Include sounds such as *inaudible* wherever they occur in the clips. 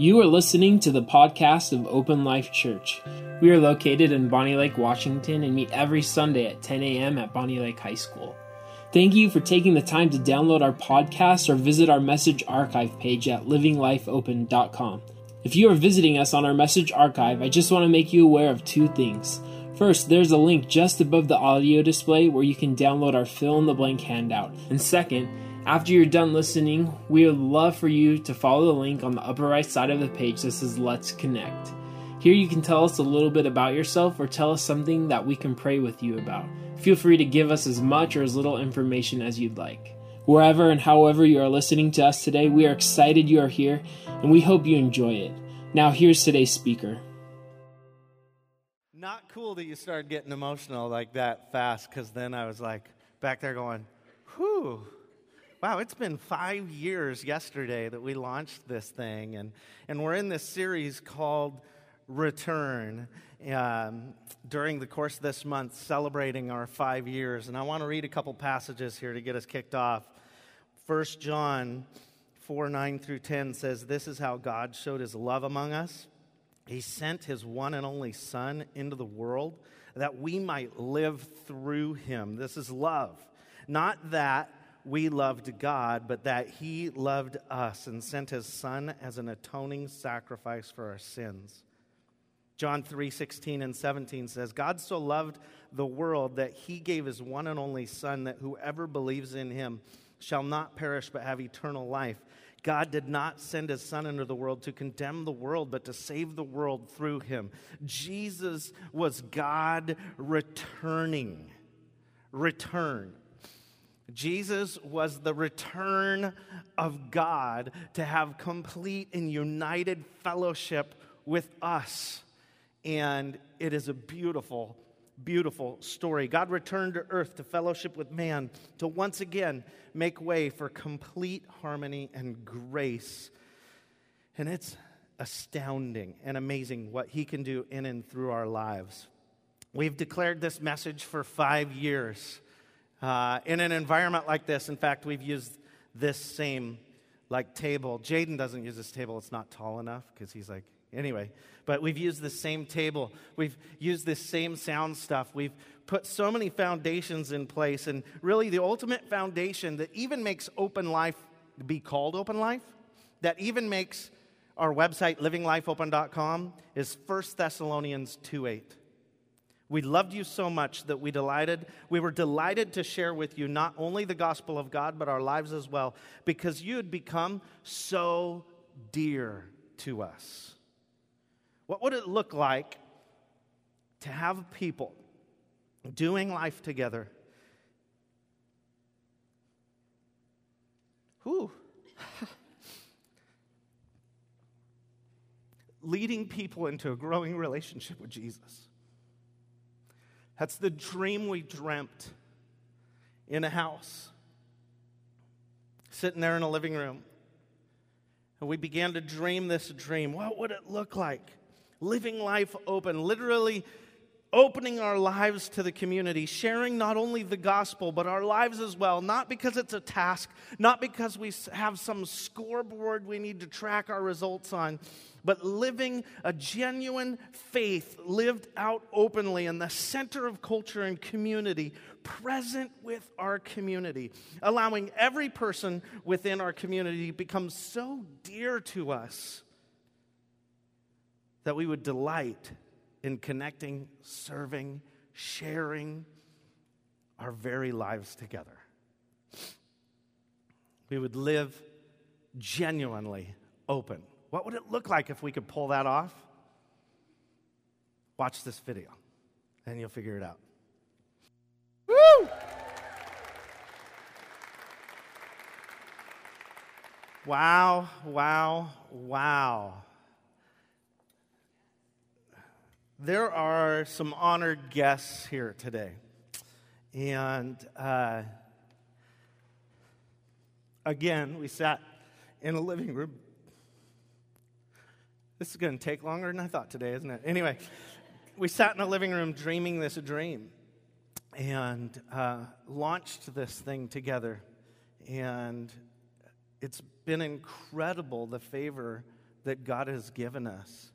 You are listening to the podcast of Open Life Church. We are located in Bonney Lake, Washington, and meet every Sunday at 10 a.m. at Bonney Lake High School. Thank you for taking the time to download our podcast or visit our message archive page at livinglifeopen.com. If you are visiting us on our message archive, I just want to make you aware of two things. First, there's a link just above the audio display where you can download our fill in the blank handout. And second, after you're done listening, we would love for you to follow the link on the upper right side of the page that says Let's Connect. Here you can tell us a little bit about yourself or tell us something that we can pray with you about. Feel free to give us as much or as little information as you'd like. Wherever and however you are listening to us today, we are excited you are here and we hope you enjoy it. Now, here's today's speaker. Not cool that you started getting emotional like that fast because then I was like back there going, whew. Wow, it's been five years yesterday that we launched this thing, and, and we're in this series called Return um, during the course of this month, celebrating our five years. And I want to read a couple passages here to get us kicked off. 1 John 4 9 through 10 says, This is how God showed his love among us. He sent his one and only Son into the world that we might live through him. This is love. Not that we loved God, but that He loved us and sent His Son as an atoning sacrifice for our sins. John 3 16 and 17 says, God so loved the world that He gave His one and only Son, that whoever believes in Him shall not perish but have eternal life. God did not send his son into the world to condemn the world, but to save the world through him. Jesus was God returning. Return. Jesus was the return of God to have complete and united fellowship with us. And it is a beautiful, beautiful story. God returned to earth to fellowship with man, to once again make way for complete harmony and grace. And it's astounding and amazing what he can do in and through our lives. We've declared this message for five years. Uh, in an environment like this, in fact, we've used this same like table. Jaden doesn't use this table; it's not tall enough because he's like anyway. But we've used the same table. We've used this same sound stuff. We've put so many foundations in place, and really, the ultimate foundation that even makes Open Life be called Open Life, that even makes our website livinglifeopen.com is 1 Thessalonians 2 8. We loved you so much that we delighted, we were delighted to share with you not only the gospel of God, but our lives as well, because you had become so dear to us. What would it look like to have people doing life together? Whew. *laughs* Leading people into a growing relationship with Jesus. That's the dream we dreamt in a house, sitting there in a living room. And we began to dream this dream. What would it look like? Living life open, literally opening our lives to the community, sharing not only the gospel, but our lives as well, not because it's a task, not because we have some scoreboard we need to track our results on, but living a genuine faith lived out openly in the center of culture and community, present with our community, allowing every person within our community to become so dear to us that we would delight in connecting, serving, sharing our very lives together. We would live genuinely open what would it look like if we could pull that off? Watch this video, and you'll figure it out. Woo! Wow, wow, wow. There are some honored guests here today. And uh, again, we sat in a living room this is going to take longer than I thought today, isn't it? Anyway, we sat in a living room dreaming this dream and uh, launched this thing together. And it's been incredible the favor that God has given us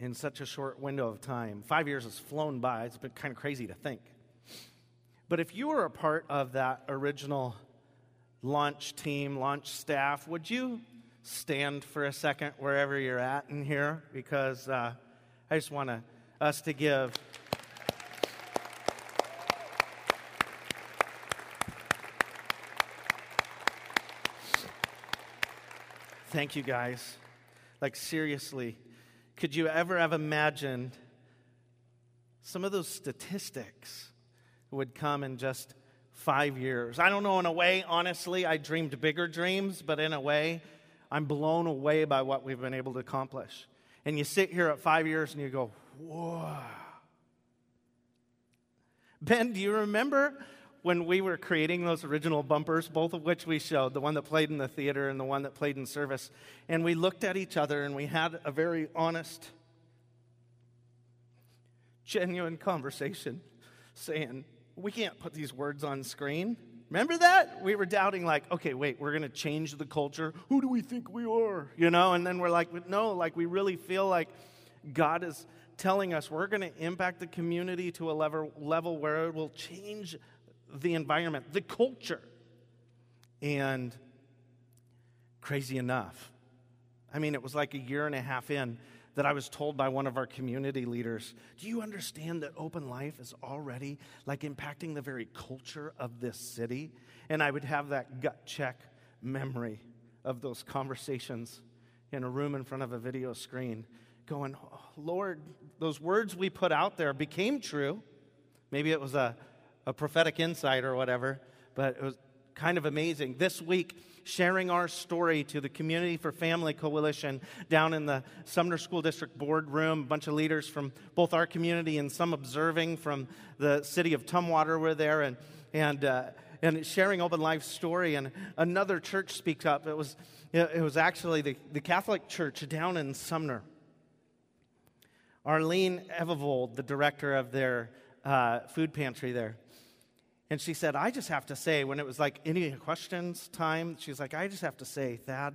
in such a short window of time. Five years has flown by. It's been kind of crazy to think. But if you were a part of that original launch team, launch staff, would you stand for a second wherever you're at in here? Because uh, I just want us to give. Thank you guys. Like, seriously, could you ever have imagined some of those statistics would come in just five years? I don't know, in a way, honestly, I dreamed bigger dreams, but in a way, I'm blown away by what we've been able to accomplish. And you sit here at five years and you go, whoa. Ben, do you remember when we were creating those original bumpers, both of which we showed, the one that played in the theater and the one that played in service, and we looked at each other and we had a very honest, genuine conversation saying, We can't put these words on screen. Remember that? We were doubting, like, okay, wait, we're going to change the culture. Who do we think we are? You know, and then we're like, no, like, we really feel like God is telling us we're going to impact the community to a level, level where it will change the environment, the culture. And crazy enough, I mean, it was like a year and a half in that I was told by one of our community leaders, Do you understand that open life is already like impacting the very culture of this city? And I would have that gut check memory of those conversations in a room in front of a video screen, going, oh, Lord, those words we put out there became true. Maybe it was a a prophetic insight or whatever, but it was kind of amazing. This week, sharing our story to the Community for Family Coalition down in the Sumner School District boardroom. A bunch of leaders from both our community and some observing from the city of Tumwater were there, and and uh, and sharing open life story. And another church speaks up. It was it was actually the, the Catholic Church down in Sumner. Arlene Evavold, the director of their uh, food pantry there, and she said, I just have to say, when it was like any questions time, she's like, I just have to say, Thad,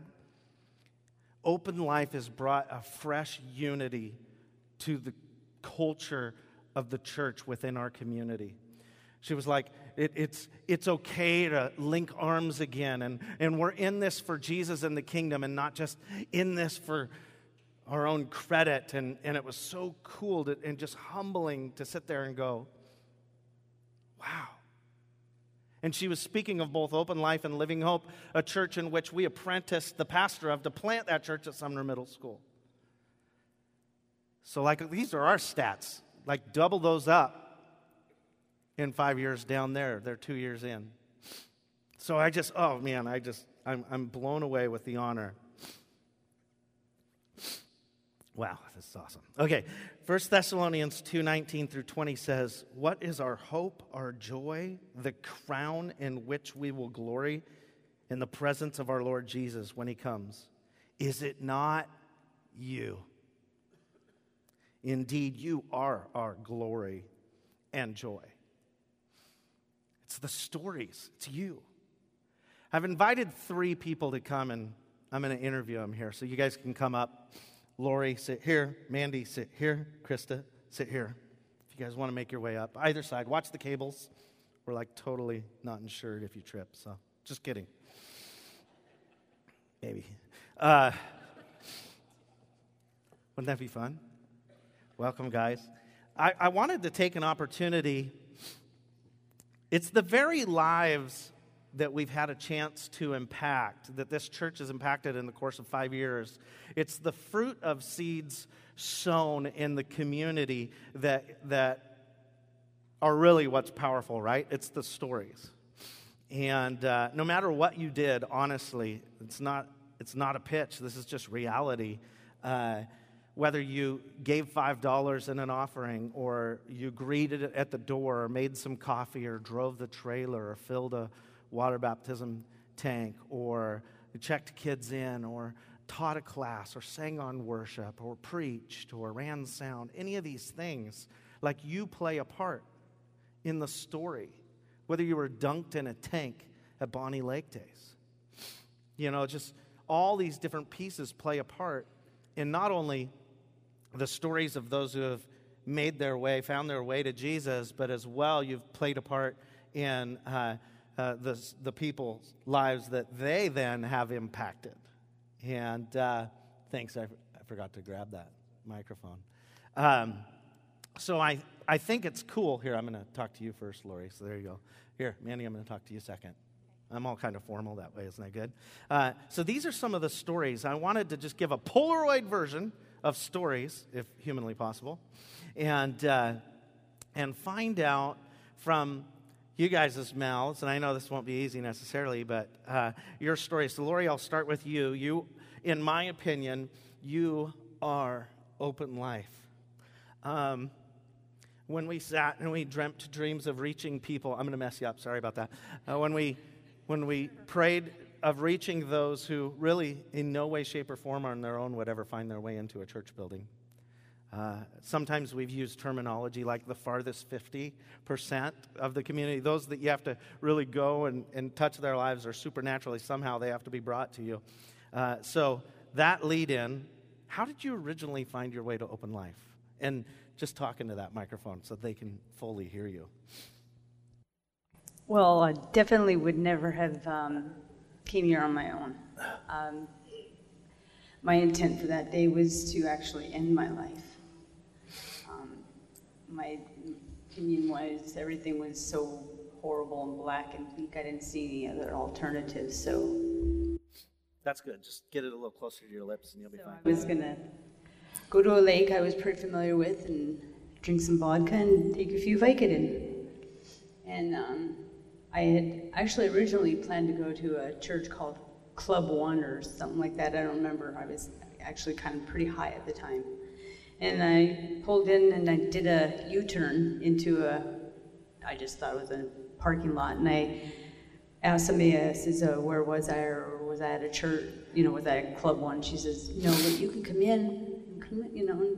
open life has brought a fresh unity to the culture of the church within our community. She was like, it, it's, it's okay to link arms again. And, and we're in this for Jesus and the kingdom and not just in this for our own credit. And, and it was so cool to, and just humbling to sit there and go, wow. And she was speaking of both Open Life and Living Hope, a church in which we apprenticed the pastor of to plant that church at Sumner Middle School. So, like, these are our stats. Like, double those up in five years down there. They're two years in. So I just, oh man, I just, I'm, I'm blown away with the honor. Wow, this is awesome. Okay, 1 Thessalonians 2:19 through 20 says, "What is our hope, our joy, the crown in which we will glory in the presence of our Lord Jesus when he comes? Is it not you? Indeed, you are our glory and joy." It's the stories, it's you. I've invited 3 people to come and I'm going to interview them here so you guys can come up. Lori, sit here. Mandy, sit here. Krista, sit here. If you guys want to make your way up, either side, watch the cables. We're like totally not insured if you trip, so just kidding. Maybe. Uh, wouldn't that be fun? Welcome, guys. I, I wanted to take an opportunity. It's the very lives that we've had a chance to impact, that this church has impacted in the course of five years. It's the fruit of seeds sown in the community that, that are really what's powerful, right? It's the stories. And uh, no matter what you did, honestly, it's not, it's not a pitch. This is just reality. Uh, whether you gave $5 in an offering, or you greeted at the door, or made some coffee, or drove the trailer, or filled a water baptism tank or checked kids in or taught a class or sang on worship or preached or ran sound, any of these things, like you play a part in the story, whether you were dunked in a tank at Bonney Lake Days. You know, just all these different pieces play a part in not only the stories of those who have made their way, found their way to Jesus, but as well, you've played a part in uh, uh, the, the people's lives that they then have impacted. And uh, thanks, I, I forgot to grab that microphone. Um, so I, I think it's cool. Here, I'm going to talk to you first, Lori. So there you go. Here, Mandy, I'm going to talk to you second. I'm all kind of formal that way, isn't that good? Uh, so these are some of the stories. I wanted to just give a Polaroid version of stories, if humanly possible, and, uh, and find out from you guys' mouths, and I know this won't be easy necessarily, but uh, your stories. So, Lori, I'll start with you. You, in my opinion, you are open life. Um, when we sat and we dreamt dreams of reaching people, I'm going to mess you up, sorry about that. Uh, when, we, when we prayed of reaching those who really, in no way, shape, or form on their own would ever find their way into a church building. Uh, sometimes we've used terminology like the farthest 50% of the community. Those that you have to really go and, and touch their lives or supernaturally somehow they have to be brought to you. Uh, so that lead in, how did you originally find your way to open life? And just talking to that microphone so they can fully hear you. Well, I definitely would never have um, came here on my own. Um, my intent for that day was to actually end my life. My opinion was everything was so horrible and black and bleak. I didn't see any other alternatives. So that's good. Just get it a little closer to your lips, and you'll be so fine. I was gonna go to a lake I was pretty familiar with and drink some vodka and take a few Vicodin. And um, I had actually originally planned to go to a church called Club One or something like that. I don't remember. I was actually kind of pretty high at the time. And I pulled in and I did a U turn into a, I just thought it was a parking lot. And I asked somebody, I says, uh, where was I? Or was I at a church? You know, was I at Club One? She says, no, but you can come in Come, you know,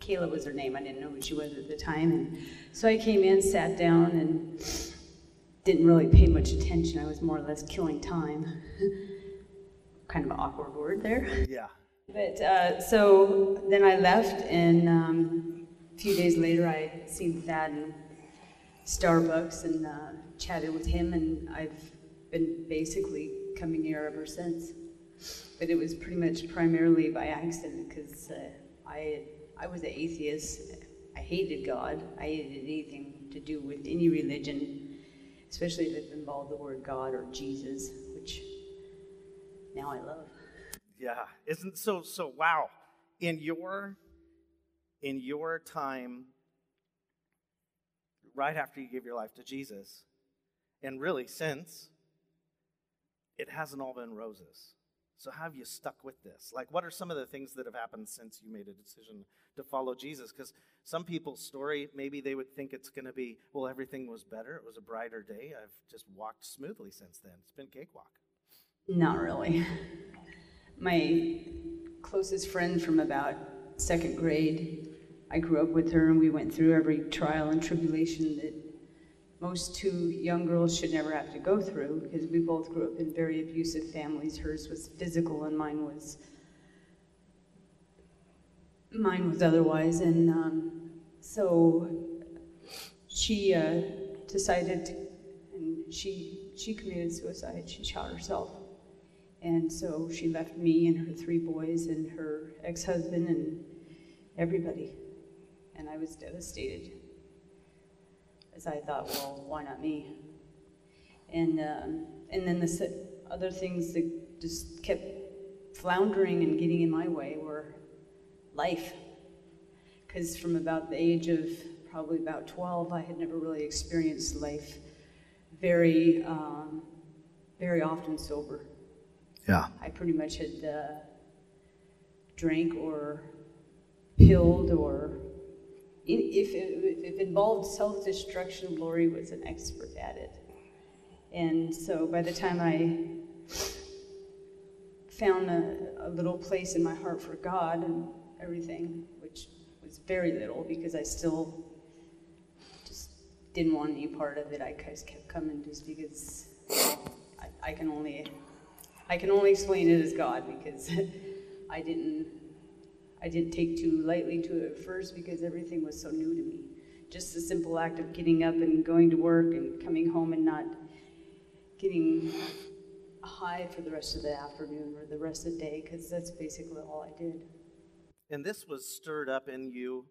Kayla was her name. I didn't know who she was at the time. And so I came in, sat down, and didn't really pay much attention. I was more or less killing time. *laughs* kind of awkward word there. Yeah. But uh, so then I left, and um, a few days later, I seen Thad in Starbucks and uh, chatted with him, and I've been basically coming here ever since but it was pretty much primarily by accident because uh, I I was an atheist. I hated God. I hated anything to do with any religion, especially if it involved the word God or Jesus, which now I love. Yeah, isn't so so wow. In your in your time right after you gave your life to Jesus, and really since, it hasn't all been roses. So, how have you stuck with this? Like, what are some of the things that have happened since you made a decision to follow Jesus? Because some people's story, maybe they would think it's going to be, well, everything was better. It was a brighter day. I've just walked smoothly since then. It's been cakewalk. Not really. My closest friend from about second grade, I grew up with her and we went through every trial and tribulation that most two young girls should never have to go through because we both grew up in very abusive families. Hers was physical and mine was mine was otherwise. And um, so she uh, decided, to, and she she committed suicide. She shot herself. And so she left me and her three boys and her ex-husband and everybody. And I was devastated as I thought, well, why not me? And um, and then the other things that just kept floundering and getting in my way were life. Because from about the age of probably about 12, I had never really experienced life very, um, very often sober. Yeah. I pretty much had uh, drank or pilled or if it, if it involved self destruction, Lori was an expert at it. And so by the time I found a, a, little place in my heart for God and everything, which was very little because I still just didn't want any part of it, I just kept coming just because I, I can only I can only explain it as God because *laughs* I didn't I didn't take too lightly to it at first because everything was so new to me. Just the simple act of getting up and going to work and coming home and not getting high for the rest of the afternoon or the rest of the day because that's basically all I did. And this was stirred up in you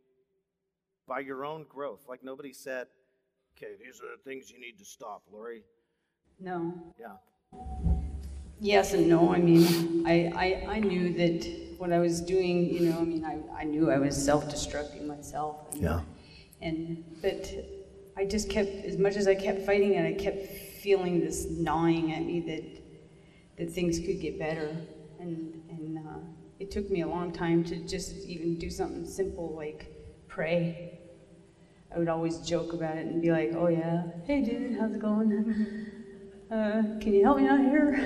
by your own growth. Like nobody said, okay, these are the things you need to stop, Lori. No. Yeah. Yes and no. I mean, I, I, I knew that what I was doing, you know, I mean, I, I knew I was self destructing myself. And, Yeah. And, but I just kept, as much as I kept fighting it, I kept feeling this gnawing at me that, that things could get better. And, and uh, it took me a long time to just even do something simple like pray. I would always joke about it and be like, oh yeah, hey dude, how's it going? *laughs* Uh, can you help me out here?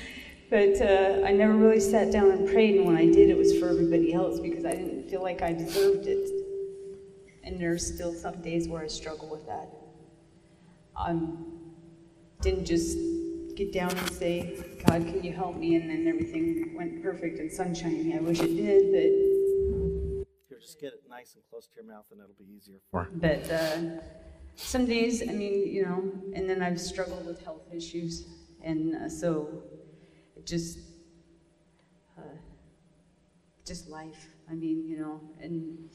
*laughs* but uh, I never really sat down and prayed, and when I did, it was for everybody else because I didn't feel like I deserved it. And there's still some days where I struggle with that. I didn't just get down and say, God, can you help me? And then everything went perfect and sunshiny. I wish it did, but. Here, just get it nice and close to your mouth, and it'll be easier for. but, but uh, some days, I mean, you know, and then I've struggled with health issues. And uh, so it just, uh, just life. I mean, you know, and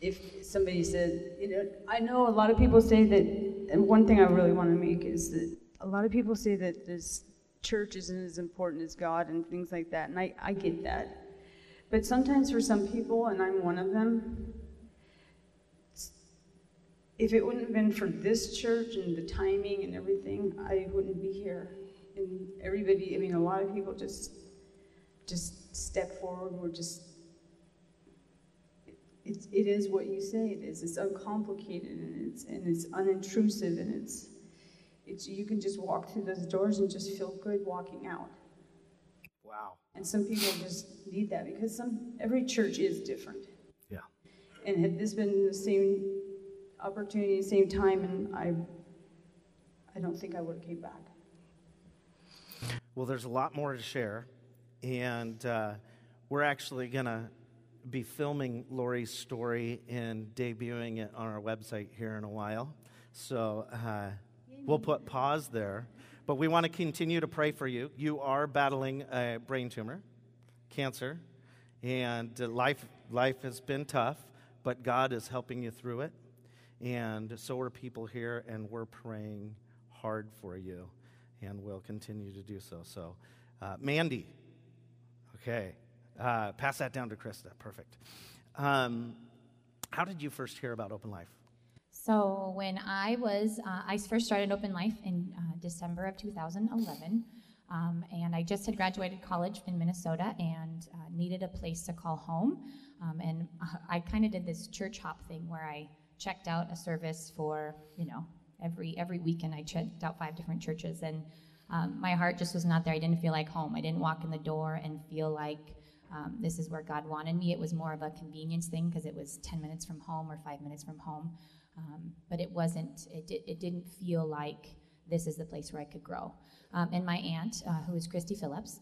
if somebody said, you know, I know a lot of people say that, and one thing I really want to make is that a lot of people say that this church isn't as important as God and things like that, and I, I get that. But sometimes for some people, and I'm one of them, if it wouldn't have been for this church and the timing and everything, I wouldn't be here. And everybody, I mean, a lot of people just just step forward. We're just it, it is what you say it is. It's uncomplicated and it's and it's unintrusive and it's it's you can just walk through those doors and just feel good walking out. Wow. And some people just need that because some every church is different. Yeah. And had this been the same opportunity, at the same time, and I, I don't think I would have came back. Well, there's a lot more to share, and uh, we're actually going to be filming Lori's story and debuting it on our website here in a while. So uh, we'll put pause there. But we want to continue to pray for you. You are battling a brain tumor, cancer, and uh, life, life has been tough, but God is helping you through it. And so are people here, and we're praying hard for you, and we'll continue to do so. So, uh, Mandy, okay, uh, pass that down to Krista. Perfect. Um, how did you first hear about Open Life? So when I was, uh, I first started Open Life in uh, December of 2011, um, and I just had graduated college in Minnesota and uh, needed a place to call home. Um, and I kind of did this church hop thing where I checked out a service for, you know, every every weekend. I checked out five different churches, and um, my heart just was not there. I didn't feel like home. I didn't walk in the door and feel like um, this is where God wanted me. It was more of a convenience thing because it was 10 minutes from home or five minutes from home. Um, but it wasn't, it, di- it didn't feel like this is the place where I could grow. Um, and my aunt, uh, who is Christy Phillips,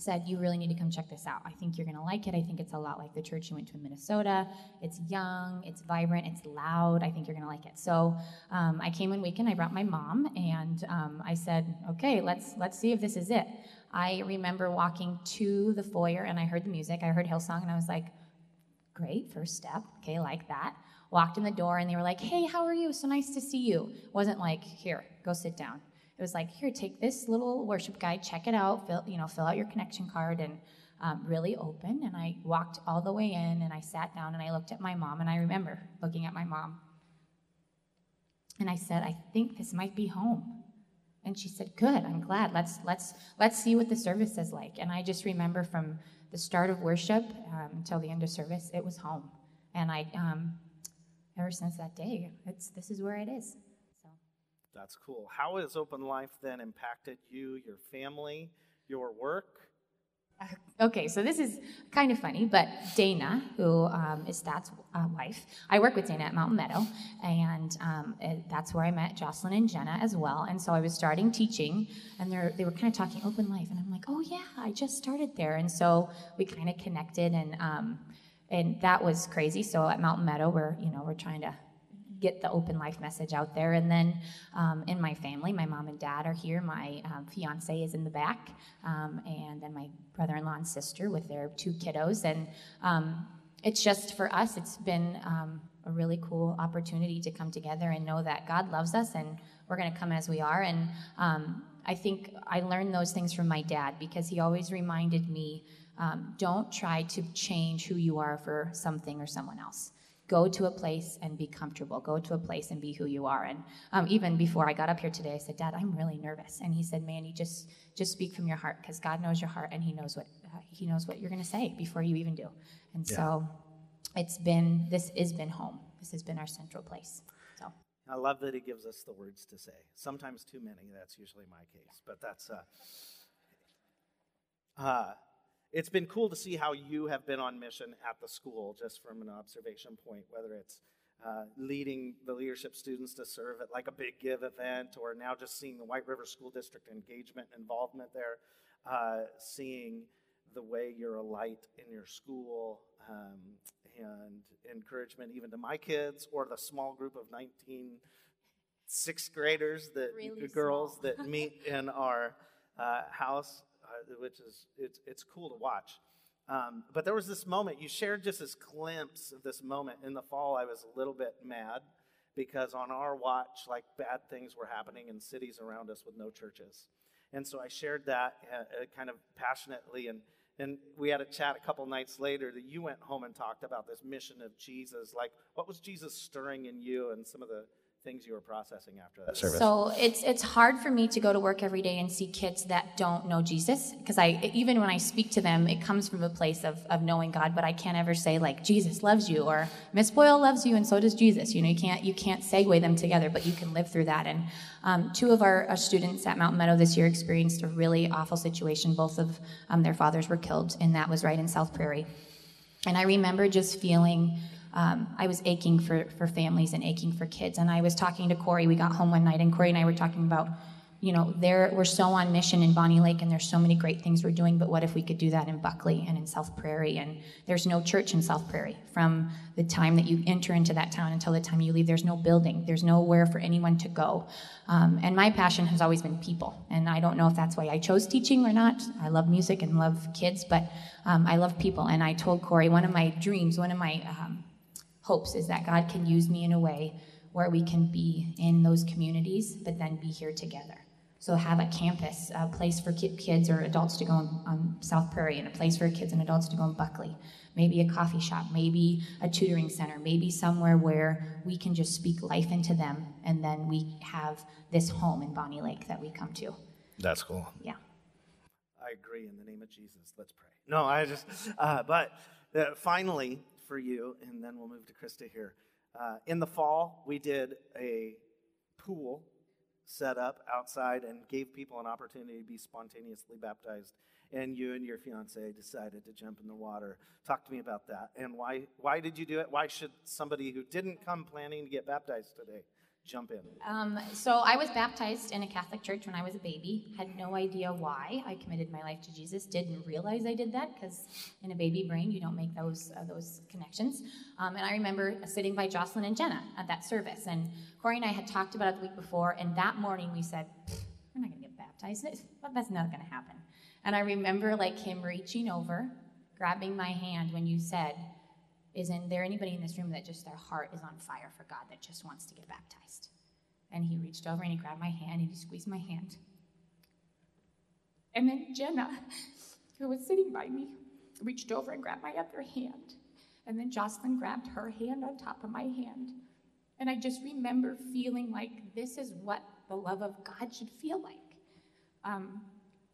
said, You really need to come check this out. I think you're going to like it. I think it's a lot like the church you went to in Minnesota. It's young, it's vibrant, it's loud. I think you're going to like it. So um, I came one weekend, I brought my mom, and um, I said, Okay, let's, let's see if this is it. I remember walking to the foyer and I heard the music. I heard Hillsong, and I was like, Great, first step. Okay, like that walked in the door and they were like, hey, how are you? So nice to see you. Wasn't like, here, go sit down. It was like, here, take this little worship guide, check it out, fill, you know, fill out your connection card and um, really open. And I walked all the way in and I sat down and I looked at my mom and I remember looking at my mom. And I said, I think this might be home. And she said, Good, I'm glad. Let's let's let's see what the service is like. And I just remember from the start of worship um, until the end of service, it was home. And I um, ever since that day, it's this is where it is. That's cool. How has Open Life then impacted you, your family, your work? Okay, so this is kind of funny, but Dana, who um, is Thad's uh, wife, I work with Dana at Mountain Meadow, and um, that's where I met Jocelyn and Jenna as well. And so I was starting teaching, and they were kind of talking open life, and I'm like, oh yeah, I just started there. And so we kind of connected, and um, and that was crazy. So at Mountain Meadow, we're you know we're trying to get the open life message out there. And then um, in my family, my mom and dad are here. My um, fiance is in the back, um, and then my brother-in-law and sister with their two kiddos. And um, it's just for us, it's been um, a really cool opportunity to come together and know that God loves us, and we're going to come as we are. And um, I think I learned those things from my dad because he always reminded me. don't try to change who you are for something or someone else go to a place and be comfortable. Go to a place and be who you are. And um, even before i got up here today i said dad i'm really nervous. And he said Mandy just just speak from your heart because god knows your heart and he knows what uh, he knows what you're going to say before you even do. And yeah. so it's been this has been home. This has been our central place. So. I love that he gives us the words to say. Sometimes too many that's usually my case but that's uh, uh it's been cool to see how you have been on mission at the school, just from an observation point, whether it's uh, leading the leadership students to serve at like a big give event, or now just seeing the White River School District engagement and involvement there, uh, seeing the way you're a light in your school, um, and encouragement even to my kids or the small group of 19 sixth graders that really girls that meet *laughs* in our uh, house which is it's, it's cool to watch. Um, but there was this moment, you shared just this glimpse of this moment in the fall. I was a little bit mad because on our watch, like bad things were happening in cities around us with no churches. And so I shared that uh, uh kind of passionately. And, and we had a chat a couple nights later that you went home and talked about this mission of Jesus. Like, what was Jesus stirring in you and some of the things you were processing after that service? So it's it's hard for me to go to work every day and see kids that don't know Jesus because I even when I speak to them, it comes from a place of, of knowing God, but I can't ever say like Jesus loves you or Miss Boyle loves you and so does Jesus. You know, you can't you can't segue them together, but you can live through that. And um, two of our, our, students at Mountain Meadow this year experienced a really awful situation. Both of um, their fathers were killed, and that was right in South Prairie. And I remember just feeling um, I was aching for, for families and aching for kids. And I was talking to Corey. We got home one night, and Corey and I were talking about, you know, there we're so on mission in Bonney Lake, and there's so many great things we're doing. But what if we could do that in Buckley and in South Prairie? And there's no church in South Prairie from the time that you enter into that town until the time you leave. There's no building. There's nowhere for anyone to go. Um, and my passion has always been people. And I don't know if that's why I chose teaching or not. I love music and love kids, but um, I love people. And I told Corey one of my dreams, one of my um, hopes is that God can use me in a way where we can be in those communities, but then be here together. So have a campus, a place for kids or adults to go on, on South Prairie, and a place for kids and adults to go in Buckley. Maybe a coffee shop, maybe a tutoring center, maybe somewhere where we can just speak life into them, and then we have this home in Bonney Lake that we come to. That's cool. Yeah. I agree. In the name of Jesus, let's pray. No, I just, uh, but uh, finally, for you, and then we'll move to Krista here. Uh, in the fall, we did a pool set up outside and gave people an opportunity to be spontaneously baptized. And you and your fiance decided to jump in the water. Talk to me about that. And why, why did you do it? Why should somebody who didn't come planning to get baptized today jump in? Um, so I was baptized in a Catholic church when I was a baby. Had no idea why I committed my life to Jesus. Didn't realize I did that because in a baby brain you don't make those uh, those connections. Um, and I remember sitting by Jocelyn and Jenna at that service, and Corey and I had talked about it the week before. And that morning we said, "We're not going to get baptized. That's not going to happen." And I remember like him reaching over, grabbing my hand when you said isn't there anybody in this room that just their heart is on fire for God that just wants to get baptized? And he reached over and he grabbed my hand and he squeezed my hand. And then Jenna, who was sitting by me, reached over and grabbed my other hand. And then Jocelyn grabbed her hand on top of my hand. And I just remember feeling like this is what the love of God should feel like. Um,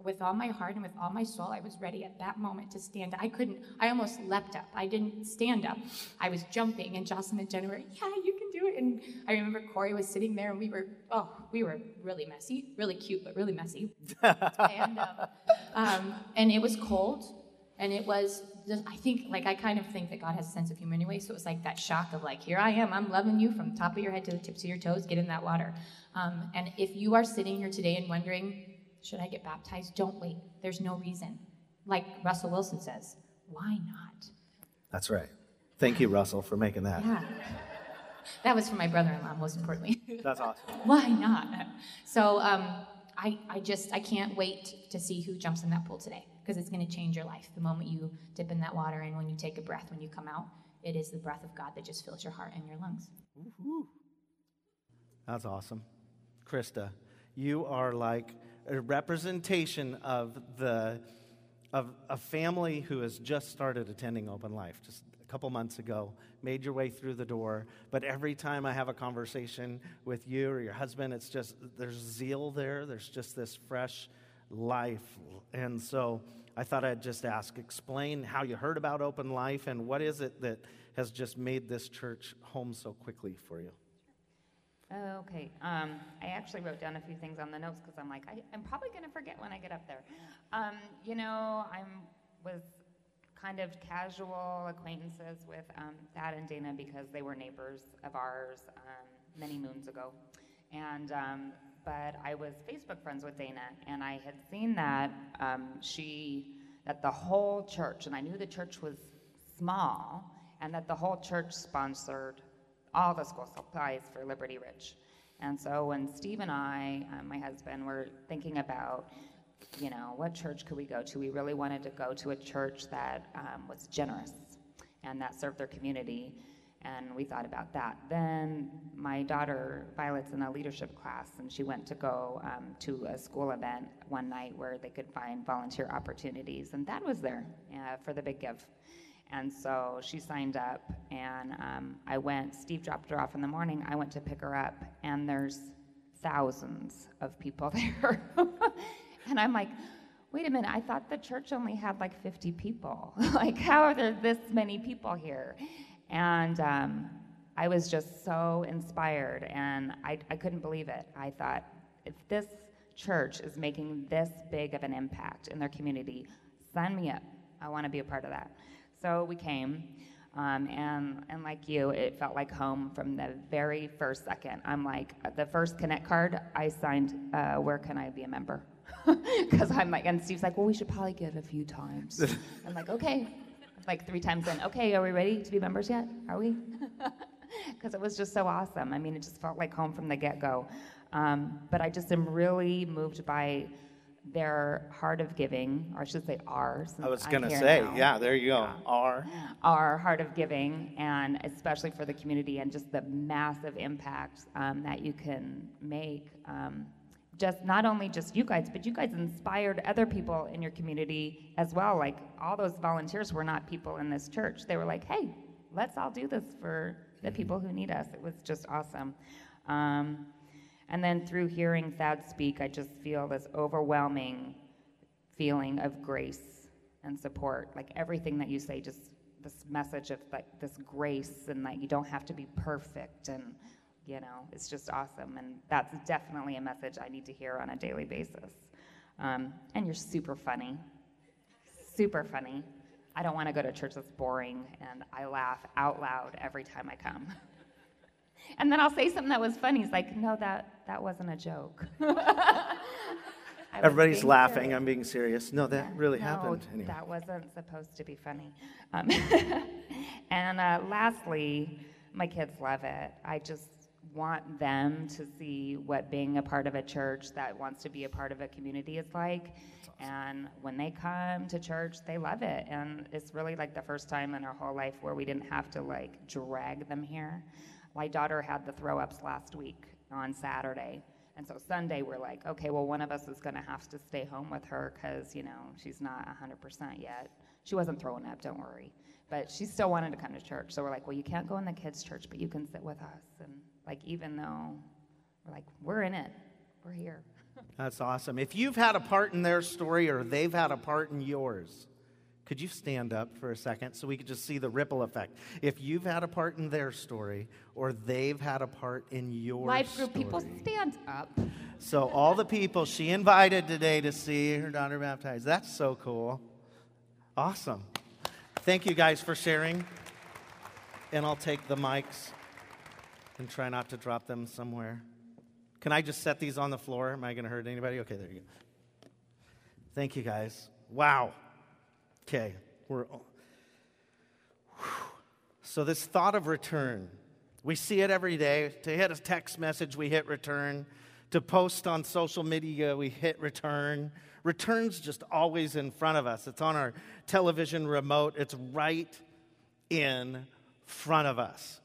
with all my heart and with all my soul, I was ready at that moment to stand. I couldn't, I almost leapt up. I didn't stand up. I was jumping, and Jocelyn and Jenna were, yeah, you can do it. And I remember Corey was sitting there, and we were, oh, we were really messy, really cute, but really messy. *laughs* and, um, um, and it was cold, And it was, just, I think, like, I kind of think that God has a sense of humor anyway. So it was like that shock of, like, here I am, I'm loving you from the top of your head to the tips of your toes, get in that water. Um, and if you are sitting here today and wondering, should I get baptized? Don't wait. There's no reason. Like Russell Wilson says, why not? That's right. Thank you, Russell, for making that. Yeah. That was for my brother-in-law, most importantly. That's awesome. *laughs* Why not? So um, I, I just I can't wait to see who jumps in that pool today because it's going to change your life. The moment you dip in that water and when you take a breath, when you come out, it is the breath of God that just fills your heart and your lungs. Woo-hoo. That's awesome. Krista, you are like a representation of the of a family who has just started attending Open Life, just a couple months ago, made your way through the door. But every time I have a conversation with you or your husband, it's just there's zeal there. There's just this fresh life. And so I thought I'd just ask, explain how you heard about Open Life and what is it that has just made this church home so quickly for you? Oh, okay. Um, I actually wrote down a few things on the notes because I'm like, I, am probably going to forget when I get up there. Um, you know, I was kind of casual acquaintances with um, Thad and Dana because they were neighbors of ours um, many moons ago. And um, but I was Facebook friends with Dana, and I had seen that um, she that the whole church, and I knew the church was small, and that the whole church sponsored all the school supplies for Liberty Ridge. And so when Steve and I, um, my husband, were thinking about, you know, what church could we go to, we really wanted to go to a church that um, was generous and that served their community. And we thought about that. Then my daughter, Violet's in a leadership class, and she went to go um, to a school event one night where they could find volunteer opportunities. And that was there uh, for the Big Give. And so she signed up, and um, I went. Steve dropped her off in the morning. I went to pick her up, and there's thousands of people *laughs* there. and I'm like, wait a minute, I thought the church only had like 50 people. *laughs* like, how are there this many people here? And um, I was just so inspired, and I, I couldn't believe it. I thought, if this church is making this big of an impact in their community, sign me up. I want to be a part of that. So we came, um, and and like you, it felt like home from the very first second. I'm like the first Connect card I signed. Uh, where can I be a member? *laughs* Because I'm like, and Steve's like, well, we should probably get a few times. *laughs* I'm like, okay, like three times in. Okay, are we ready to be members yet? Are we? *laughs* Because it was just so awesome. I mean, it just felt like home from the get go. Um, but I just am really moved by their heart of giving, or I should say ours. I was going to say, now. yeah, there you go, yeah. our. Our heart of giving, and especially for the community, and just the massive impact um, that you can make. Um, just not only just you guys, but you guys inspired other people in your community as well. Like all those volunteers were not people in this church. They were like, hey, let's all do this for the mm-hmm. people who need us. It was just awesome. Um, and then through hearing Thad speak, I just feel this overwhelming feeling of grace and support. Like everything that you say, just this message of like this grace and that you don't have to be perfect and you know, it's just awesome. And that's definitely a message I need to hear on a daily basis. Um, and you're super funny, super funny. I don't want to go to church that's boring, and I laugh out loud every time I come. *laughs* And then I'll say something that was funny. He's like, no, that, that wasn't a joke. *laughs* Everybody's laughing. Serious. I'm being serious. No, that yeah, really no, happened. Anyway. That wasn't supposed to be funny. Um, *laughs* and uh, lastly, my kids love it. I just want them to see what being a part of a church that wants to be a part of a community is like. Awesome. And when they come to church, they love it. And it's really like the first time in our whole life where we didn't have to like drag them here. My daughter had the throw ups last week on Saturday. And so Sunday, we're like, okay, well, one of us is going to have to stay home with her because, you know, she's not 100% yet. She wasn't throwing up, don't worry. But she still wanted to come to church. So we're like, well, you can't go in the kids' church, but you can sit with us. And, like, even though we're like, we're in it, we're here. *laughs* That's awesome. If you've had a part in their story or they've had a part in yours, could you stand up for a second so we could just see the ripple effect? If you've had a part in their story or they've had a part in your Life group people stand up. So all the people she invited today to see her daughter baptized. That's so cool. Awesome. Thank you guys for sharing. And I'll take the mics and try not to drop them somewhere. Can I just set these on the floor? Am I going to hurt anybody? Okay, there you go. Thank you guys. Wow. Okay, we're. So, this thought of return, we see it every day. To hit a text message, we hit return. To post on social media, we hit return. Return's just always in front of us. It's on our television remote, it's right in front of us.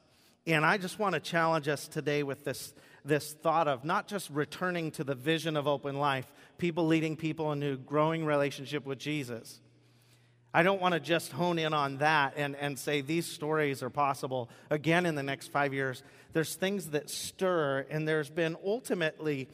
And I just want to challenge us today with this, this thought of not just returning to the vision of open life, people leading people into growing relationship with Jesus. I don't want to just hone in on that and, and say these stories are possible again in the next five years. There's things that stir, and there's been ultimately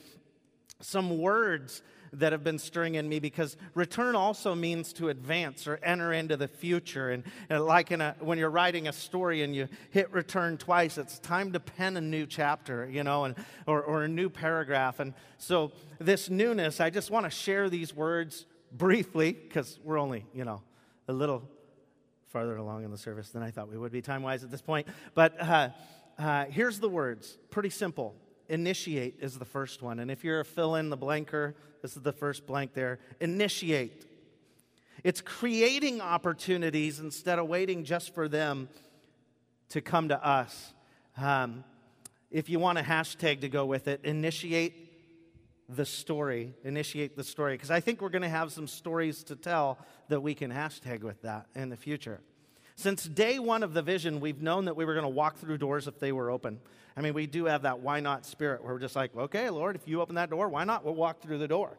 some words that have been stirring in me because return also means to advance or enter into the future. And, and like in a, when you're writing a story and you hit return twice, it's time to pen a new chapter, you know, and, or, or a new paragraph. And so, this newness, I just want to share these words briefly because we're only, you know, a little farther along in the service than I thought we would be time wise at this point. But uh, uh, here's the words pretty simple. Initiate is the first one. And if you're a fill in the blanker, this is the first blank there. Initiate. It's creating opportunities instead of waiting just for them to come to us. Um, if you want a hashtag to go with it, initiate the story, initiate the story, because I think we're going to have some stories to tell that we can hashtag with that in the future. Since day one of the vision, we've known that we were going to walk through doors if they were open. I mean, we do have that why not spirit where we're just like, okay, Lord, if you open that door, why not? We'll walk through the door.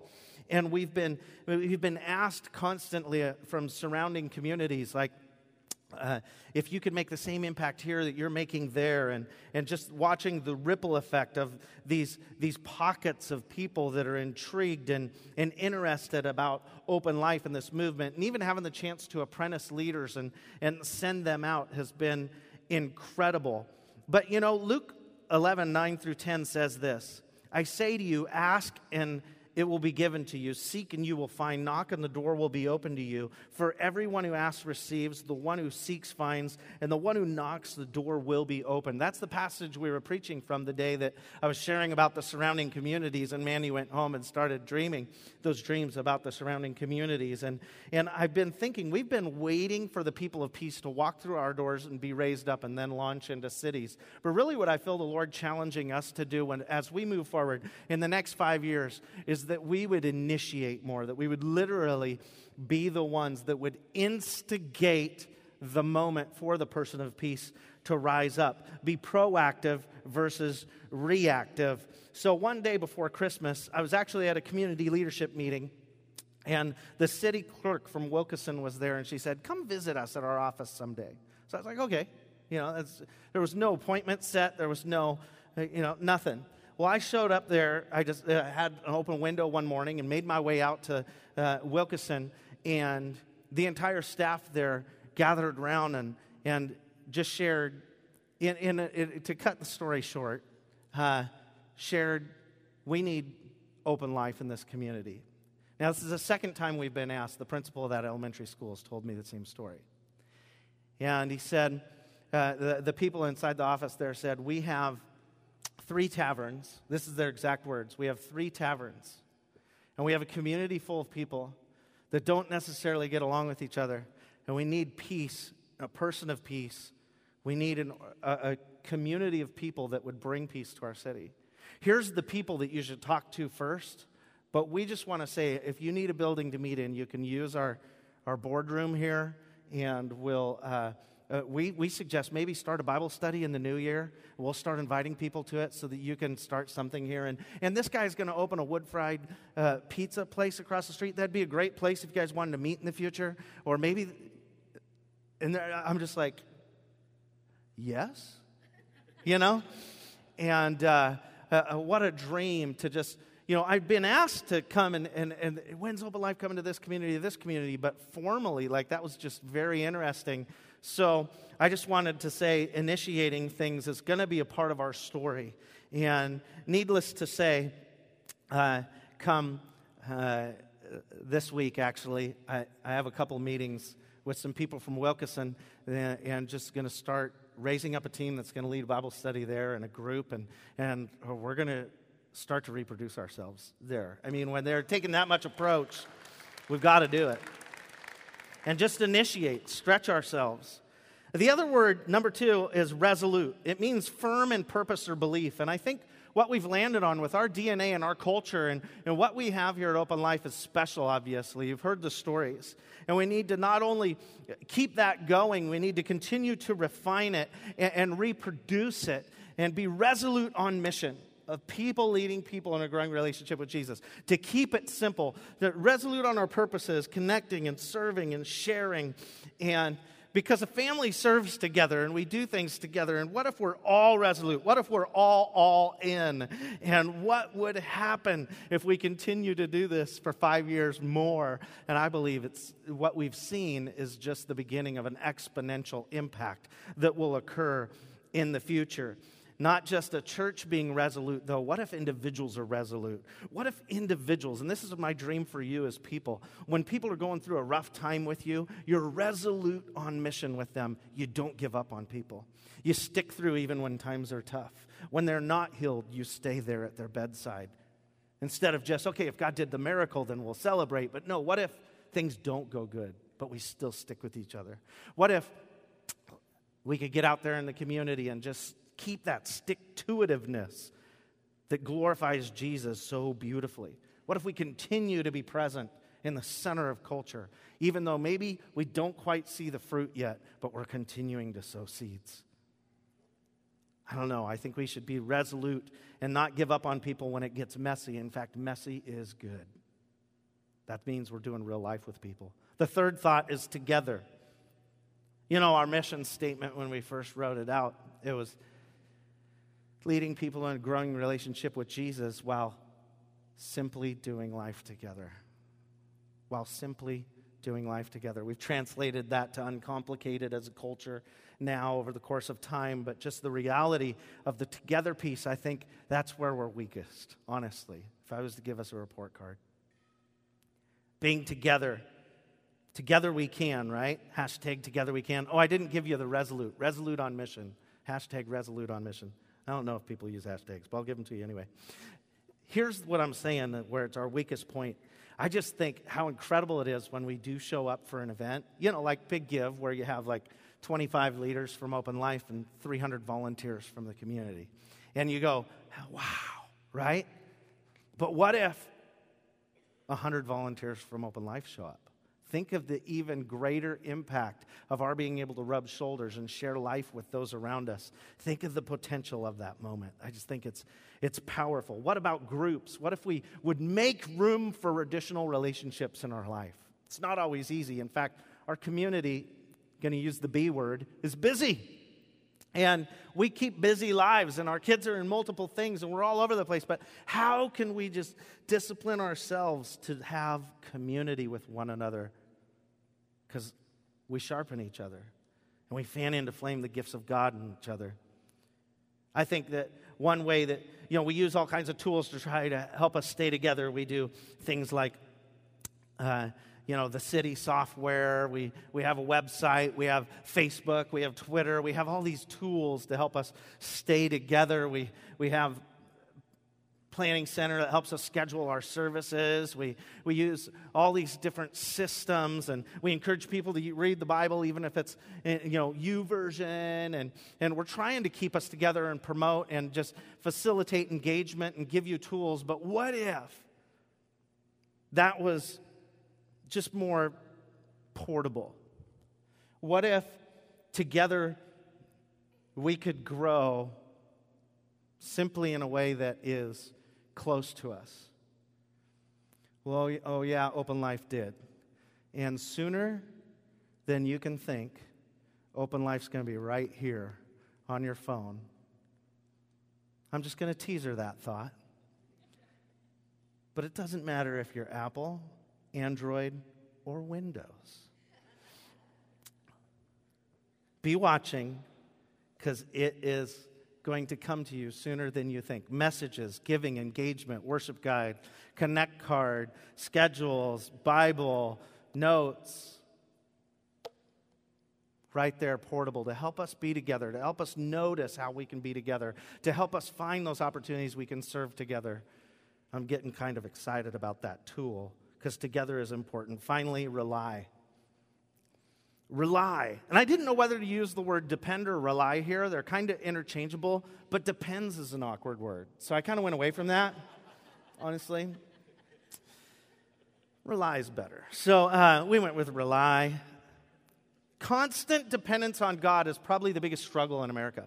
And we've been, we've been asked constantly uh, from surrounding communities, like, uh, if you could make the same impact here that you're making there, and, and just watching the ripple effect of these, these pockets of people that are intrigued and, and interested about open life and this movement, and even having the chance to apprentice leaders and, and send them out has been incredible. But you know, Luke 11, 9 through 10 says this I say to you, ask and it will be given to you. Seek and you will find. Knock and the door will be open to you. For everyone who asks receives, the one who seeks finds, and the one who knocks, the door will be open. That's the passage we were preaching from the day that I was sharing about the surrounding communities, and Mandy went home and started dreaming those dreams about the surrounding communities. And, and I've been thinking, we've been waiting for the people of peace to walk through our doors and be raised up and then launch into cities. But really, what I feel the Lord challenging us to do when, as we move forward in the next five years is that we would initiate more, that we would literally be the ones that would instigate the moment for the person of peace to rise up. Be proactive versus reactive. So, one day before Christmas, I was actually at a community leadership meeting, and the city clerk from Wilkeson was there, and she said, Come visit us at our office someday. So I was like, Okay. You know, there was no appointment set, there was no, you know, nothing. Well, I showed up there. I just uh, had an open window one morning and made my way out to uh, Wilkeson, and the entire staff there gathered around and, and just shared, in, in, a, in to cut the story short, uh, shared, we need open life in this community. Now, this is the second time we've been asked. The principal of that elementary school has told me the same story. And he said, uh, the, the people inside the office there said, We have three taverns. This is their exact words. We have three taverns. And we have a community full of people that don't necessarily get along with each other. And we need peace, a person of peace. We need an, a, a community of people that would bring peace to our city. Here's the people that you should talk to first. But we just want to say if you need a building to meet in, you can use our, our boardroom here, and we'll. Uh, uh, we, we suggest maybe start a Bible study in the new year. We'll start inviting people to it so that you can start something here. And, and this guy's going to open a wood fried uh, pizza place across the street. That'd be a great place if you guys wanted to meet in the future. Or maybe, and there, I'm just like, yes, you know? And uh, uh, uh, what a dream to just you know, I've been asked to come and, and, and when's Open Life coming to this community, this community, but formally, like that was just very interesting so I just wanted to say, initiating things is going to be a part of our story. And needless to say, uh, come uh, this week, actually, I, I, have a couple meetings with some people from Wilkeson and, and just going to start raising up a team that's going to lead Bible study there and a group, and, and we're going to start to reproduce ourselves there. I mean, when they're taking that much approach, we've got to do it. And just initiate, stretch ourselves. The other word, number two, is resolute. It means firm in purpose or belief. And I think what we've landed on with our DNA and our culture and, and what we have here at Open Life is special, obviously. You've heard the stories. And we need to not only keep that going, we need to continue to refine it and, and reproduce it and be resolute on mission of people leading people in a growing relationship with Jesus. To keep it simple, that resolute on our purposes, connecting and serving and sharing and because a family serves together and we do things together. And what if we're all resolute? What if we're all all in? And what would happen if we continue to do this for five years more? And I believe it's what we've seen is just the beginning of an exponential impact that will occur in the future. Not just a church being resolute, though. What if individuals are resolute? What if individuals, and this is my dream for you as people, when people are going through a rough time with you, you're resolute on mission with them. You don't give up on people. You stick through even when times are tough. When they're not healed, you stay there at their bedside. Instead of just, okay, if God did the miracle, then we'll celebrate. But no, what if things don't go good, but we still stick with each other? What if we could get out there in the community and just keep that stick to itiveness that glorifies Jesus so beautifully? What if we continue to be present in the center of culture, even though maybe we don't quite see the fruit yet, but we're continuing to sow seeds? I don't know. I think we should be resolute and not give up on people when it gets messy. In fact, messy is good. That means we're doing real life with people. The third thought is together. You know, our mission statement when we first wrote it out, it was leading people in a growing relationship with Jesus while simply doing life together. While simply doing life together. We've translated that to uncomplicated as a culture now over the course of time, but just the reality of the together piece, I think that's where we're weakest, honestly, if I was to give us a report card. Being together. Together we can, right? Hashtag together we can. Oh, I didn't give you the resolute. Resolute on mission. Hashtag resolute on mission. I don't know if people use hashtags, but I'll give them to you anyway. Here's what I'm saying where it's our weakest point. I just think how incredible it is when we do show up for an event, you know, like Big Give, where you have like 25 leaders from Open Life and 300 volunteers from the community. And you go, wow, right? But what if 100 volunteers from Open Life show up? Think of the even greater impact of our being able to rub shoulders and share life with those around us. Think of the potential of that moment. I just think it's, it's powerful. What about groups? What if we would make room for additional relationships in our life? It's not always easy. In fact, our community, going to use the B word, is busy. And we keep busy lives, and our kids are in multiple things, and we're all over the place. But how can we just discipline ourselves to have community with one another? Because we sharpen each other, and we fan into flame the gifts of God in each other. I think that one way that, you know, we use all kinds of tools to try to help us stay together. We do things like, uh, you know, the city software. We, we have a website. We have Facebook. We have Twitter. We have all these tools to help us stay together. We, we have planning center that helps us schedule our services. We, we use all these different systems, and we encourage people to read the Bible, even if it's eh, you know YouVersion, and and we're trying to keep us together and promote and just facilitate engagement and give you tools. But what if that was just more portable? What if together we could grow simply in a way that is close to us? Well, oh, yeah, Open Life did. And sooner than you can think, Open Life's going to be right here on your phone. I'm just going to teaser that thought. But it doesn't matter if you're Apple Android, or Windows. Be watching because it is going to come to you sooner than you think. Messages, giving, engagement, worship guide, connect card, schedules, Bible, notes. right there, portable, to help us be together, to help us notice how we can be together, to help us find those opportunities we can serve together. I'm getting kind of excited about that tool because together is important. Finally, rely. Rely. And I didn't know whether to use the word depend or rely here. They're kind of interchangeable, but depends is an awkward word. So I kind of went away from that, *laughs* honestly. Rely is better. So uh, we went with rely. Constant dependence on God is probably the biggest struggle in America.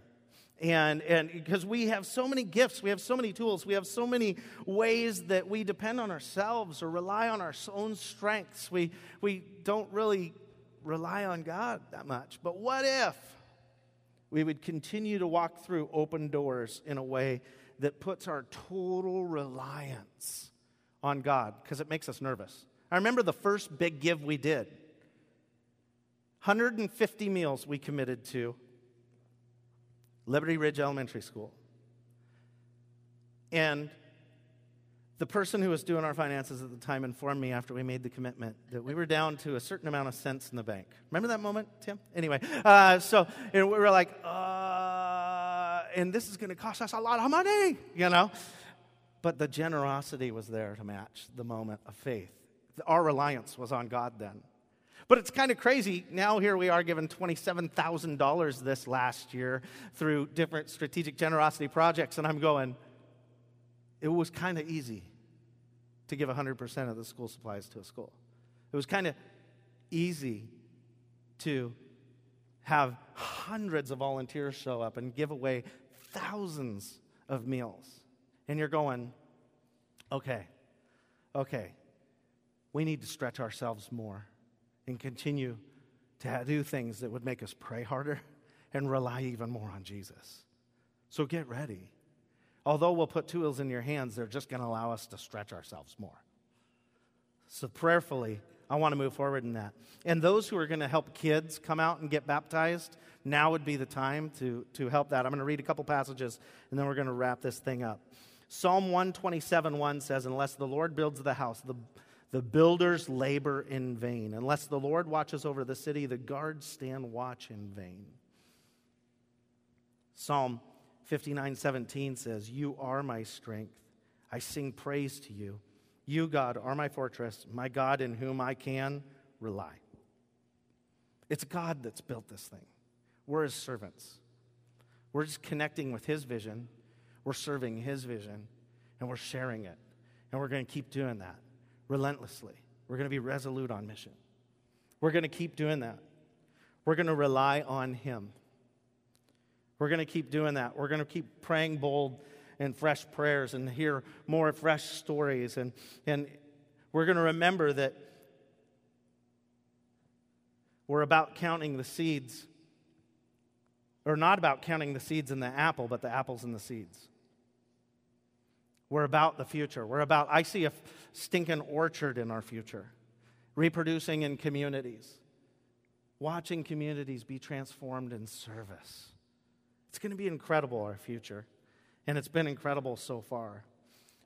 And, and because we have so many gifts, we have so many tools, we have so many ways that we depend on ourselves or rely on our own strengths. We, we don't really rely on God that much. But what if we would continue to walk through open doors in a way that puts our total reliance on God? Because it makes us nervous. I remember the first big give we did 150 meals we committed to Liberty Ridge Elementary School. And the person who was doing our finances at the time informed me after we made the commitment that we were down to a certain amount of cents in the bank. Remember that moment, Tim? Anyway, uh, so we were like, uh, and this is going to cost us a lot of money, you know? But the generosity was there to match the moment of faith. Our reliance was on God then. But it's kind of crazy. Now, here we are given $27,000 this last year through different strategic generosity projects, and I'm going, it was kind of easy to give 100% of the school supplies to a school. It was kind of easy to have hundreds of volunteers show up and give away thousands of meals. And you're going, okay, okay, we need to stretch ourselves more and continue to do things that would make us pray harder *laughs* and rely even more on Jesus. So get ready. Although we'll put tools in your hands, they're just going to allow us to stretch ourselves more. So prayerfully, I want to move forward in that. And those who are going to help kids come out and get baptized, now would be the time to, to help that. I'm going to read a couple passages and then we're going to wrap this thing up. Psalm 127 1 says, Unless the Lord builds the house, the the builders labor in vain. Unless the Lord watches over the city, the guards stand watch in vain. Psalm 59 17 says, You are my strength. I sing praise to you. You, God, are my fortress, my God in whom I can rely. It's God that's built this thing. We're his servants. We're just connecting with his vision, we're serving his vision, and we're sharing it. And we're going to keep doing that relentlessly. We're going to be resolute on mission. We're going to keep doing that. We're going to rely on Him. We're going to keep doing that. We're going to keep praying bold and fresh prayers and hear more fresh stories. And, and we're going to remember that we're about counting the seeds, or not about counting the seeds in the apple, but the apples in the seeds. We're about the future. We're about, I see a stinking orchard in our future, reproducing in communities, watching communities be transformed in service. It's going to be incredible, our future. And it's been incredible so far.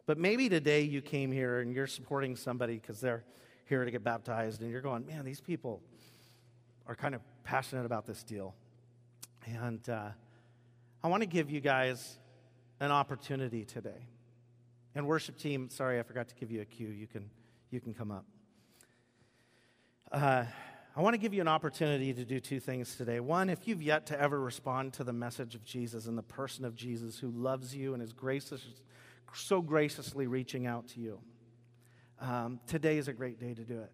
But maybe today you came here and you're supporting somebody because they're here to get baptized, and you're going, man, these people are kind of passionate about this deal. And uh, I want to give you guys an opportunity today. And worship team, sorry, I forgot to give you a cue. You can, you can come up. Uh, I want to give you an opportunity to do two things today. One, if you've yet to ever respond to the message of Jesus and the person of Jesus who loves you and is gracious, so graciously reaching out to you, um, today is a great day to do it.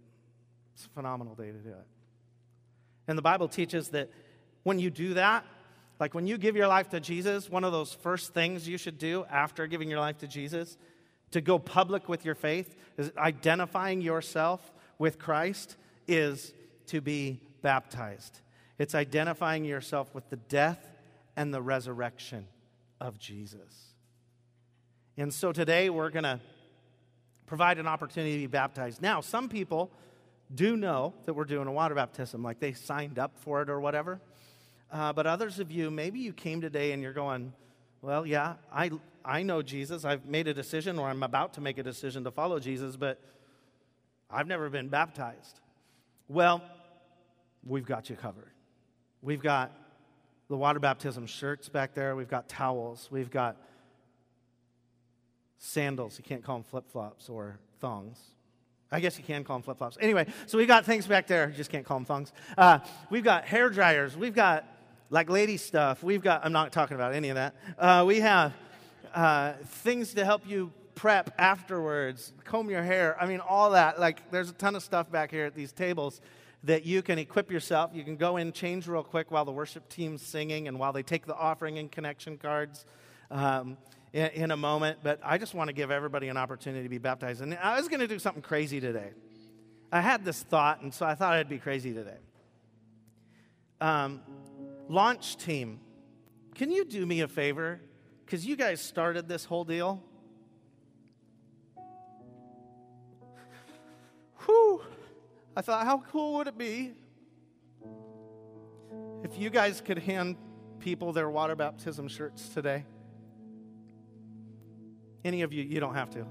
It's a phenomenal day to do it. And the Bible teaches that when you do that, like when you give your life to Jesus, one of those first things you should do after giving your life to Jesus to go public with your faith, is identifying yourself with Christ, is to be baptized. It's identifying yourself with the death and the resurrection of Jesus. And so today we're going to provide an opportunity to be baptized. Now, some people do know that we're doing a water baptism, like they signed up for it or whatever. Uh, but others of you, maybe you came today and you're going, well, yeah, I, I know Jesus. I've made a decision or I'm about to make a decision to follow Jesus, but I've never been baptized. Well, we've got you covered. We've got the water baptism shirts back there. We've got towels. We've got sandals. You can't call them flip flops or thongs. I guess you can call them flip flops. Anyway, so we've got things back there. You just can't call them thongs. Uh, we've got hair dryers. We've got like lady stuff. We've got, I'm not talking about any of that. Uh, we have uh, things to help you prep afterwards, comb your hair. I mean, all that. Like, there's a ton of stuff back here at these tables that you can equip yourself. You can go in, change real quick while the worship team's singing and while they take the offering and connection cards. Um, in, a moment, but I just want to give everybody an opportunity to be baptized. And I was going to do something crazy today. I had this thought, and so I thought I'd be crazy today. Um, launch team, can you do me a favor? Because you guys started this whole deal. Whew. I thought, how cool would it be if you guys could hand people their water baptism shirts today? Any of you, you don't have to.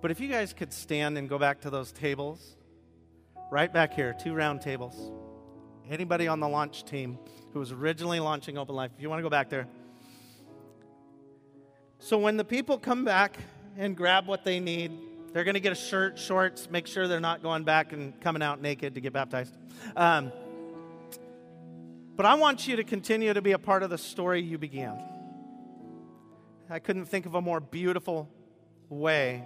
But if you guys could stand and go back to those tables, right back here, two round tables. Anybody on the launch team who was originally launching Open Life, if you want to go back there. So when the people come back and grab what they need, they're going to get a shirt, shorts, make sure they're not going back and coming out naked to get baptized. Um, but I want you to continue to be a part of the story you began. I couldn't think of a more beautiful way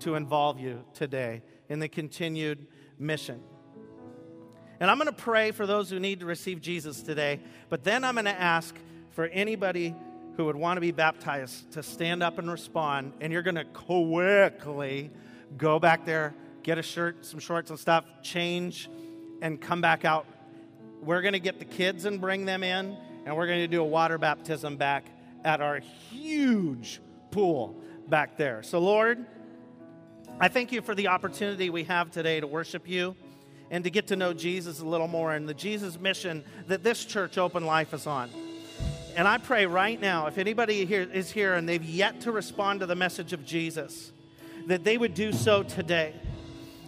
to involve you today in the continued mission. And I'm going to pray for those who need to receive Jesus today, but then I'm going to ask for anybody who would want to be baptized to stand up and respond, and you're going to quickly go back there, get a shirt, some shorts and stuff, change, and come back out. We're going to get the kids and bring them in, and we're going to do a water baptism back at our huge pool back there. So, Lord, I thank you for the opportunity we have today to worship you and to get to know Jesus a little more and the Jesus mission that this church, Open Life, is on. And I pray right now, if anybody here is here and they've yet to respond to the message of Jesus, that they would do so today.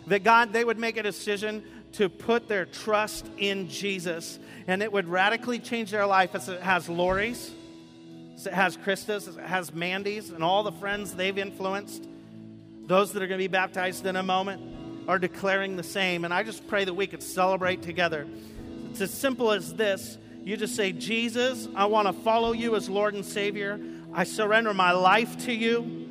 That God, they would make a decision to put their trust in Jesus, and it would radically change their life as it has Lori's, it has Krista's, it has Mandy's, and all the friends they've influenced. Those that are going to be baptized in a moment are declaring the same. And I just pray that we could celebrate together. It's as simple as this. You just say, Jesus, I want to follow you as Lord and Savior. I surrender my life to you.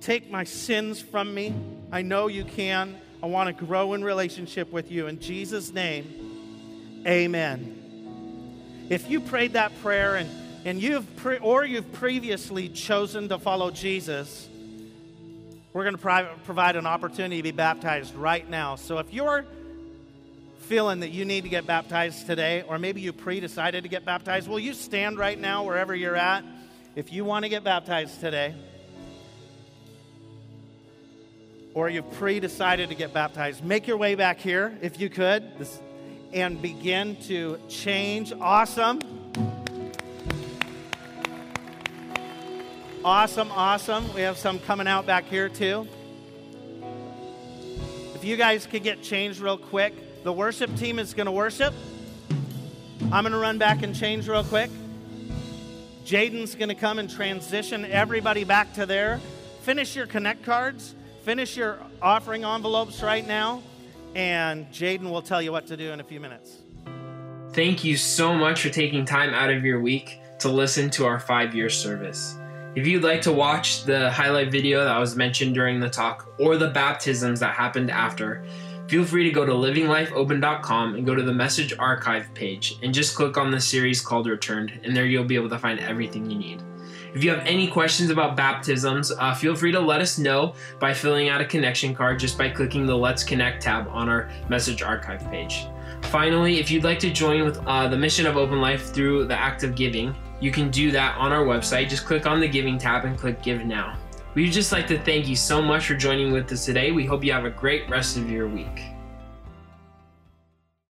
Take my sins from me. I know you can. I want to grow in relationship with you. In Jesus' name, amen. If you prayed that prayer and and you've pre- or you've previously chosen to follow Jesus, we're going to pri- provide an opportunity to be baptized right now. So if you're feeling that you need to get baptized today, or maybe you pre decided to get baptized, will you stand right now wherever you're at if you want to get baptized today? Or you've pre decided to get baptized, make your way back here if you could this, and begin to change. Awesome. Awesome, awesome. We have some coming out back here too. If you guys could get changed real quick, the worship team is going to worship. I'm going to run back and change real quick. Jaden's going to come and transition everybody back to there. Finish your connect cards, finish your offering envelopes right now, and Jaden will tell you what to do in a few minutes. Thank you so much for taking time out of your week to listen to our five year service. If you'd like to watch the highlight video that was mentioned during the talk or the baptisms that happened after, feel free to go to livinglifeopen.com and go to the message archive page and just click on the series called Returned, and there you'll be able to find everything you need. If you have any questions about baptisms, uh, feel free to let us know by filling out a connection card just by clicking the Let's Connect tab on our message archive page. Finally, if you'd like to join with uh, the mission of Open Life through the act of giving, you can do that on our website. Just click on the Giving tab and click Give Now. We'd just like to thank you so much for joining with us today. We hope you have a great rest of your week.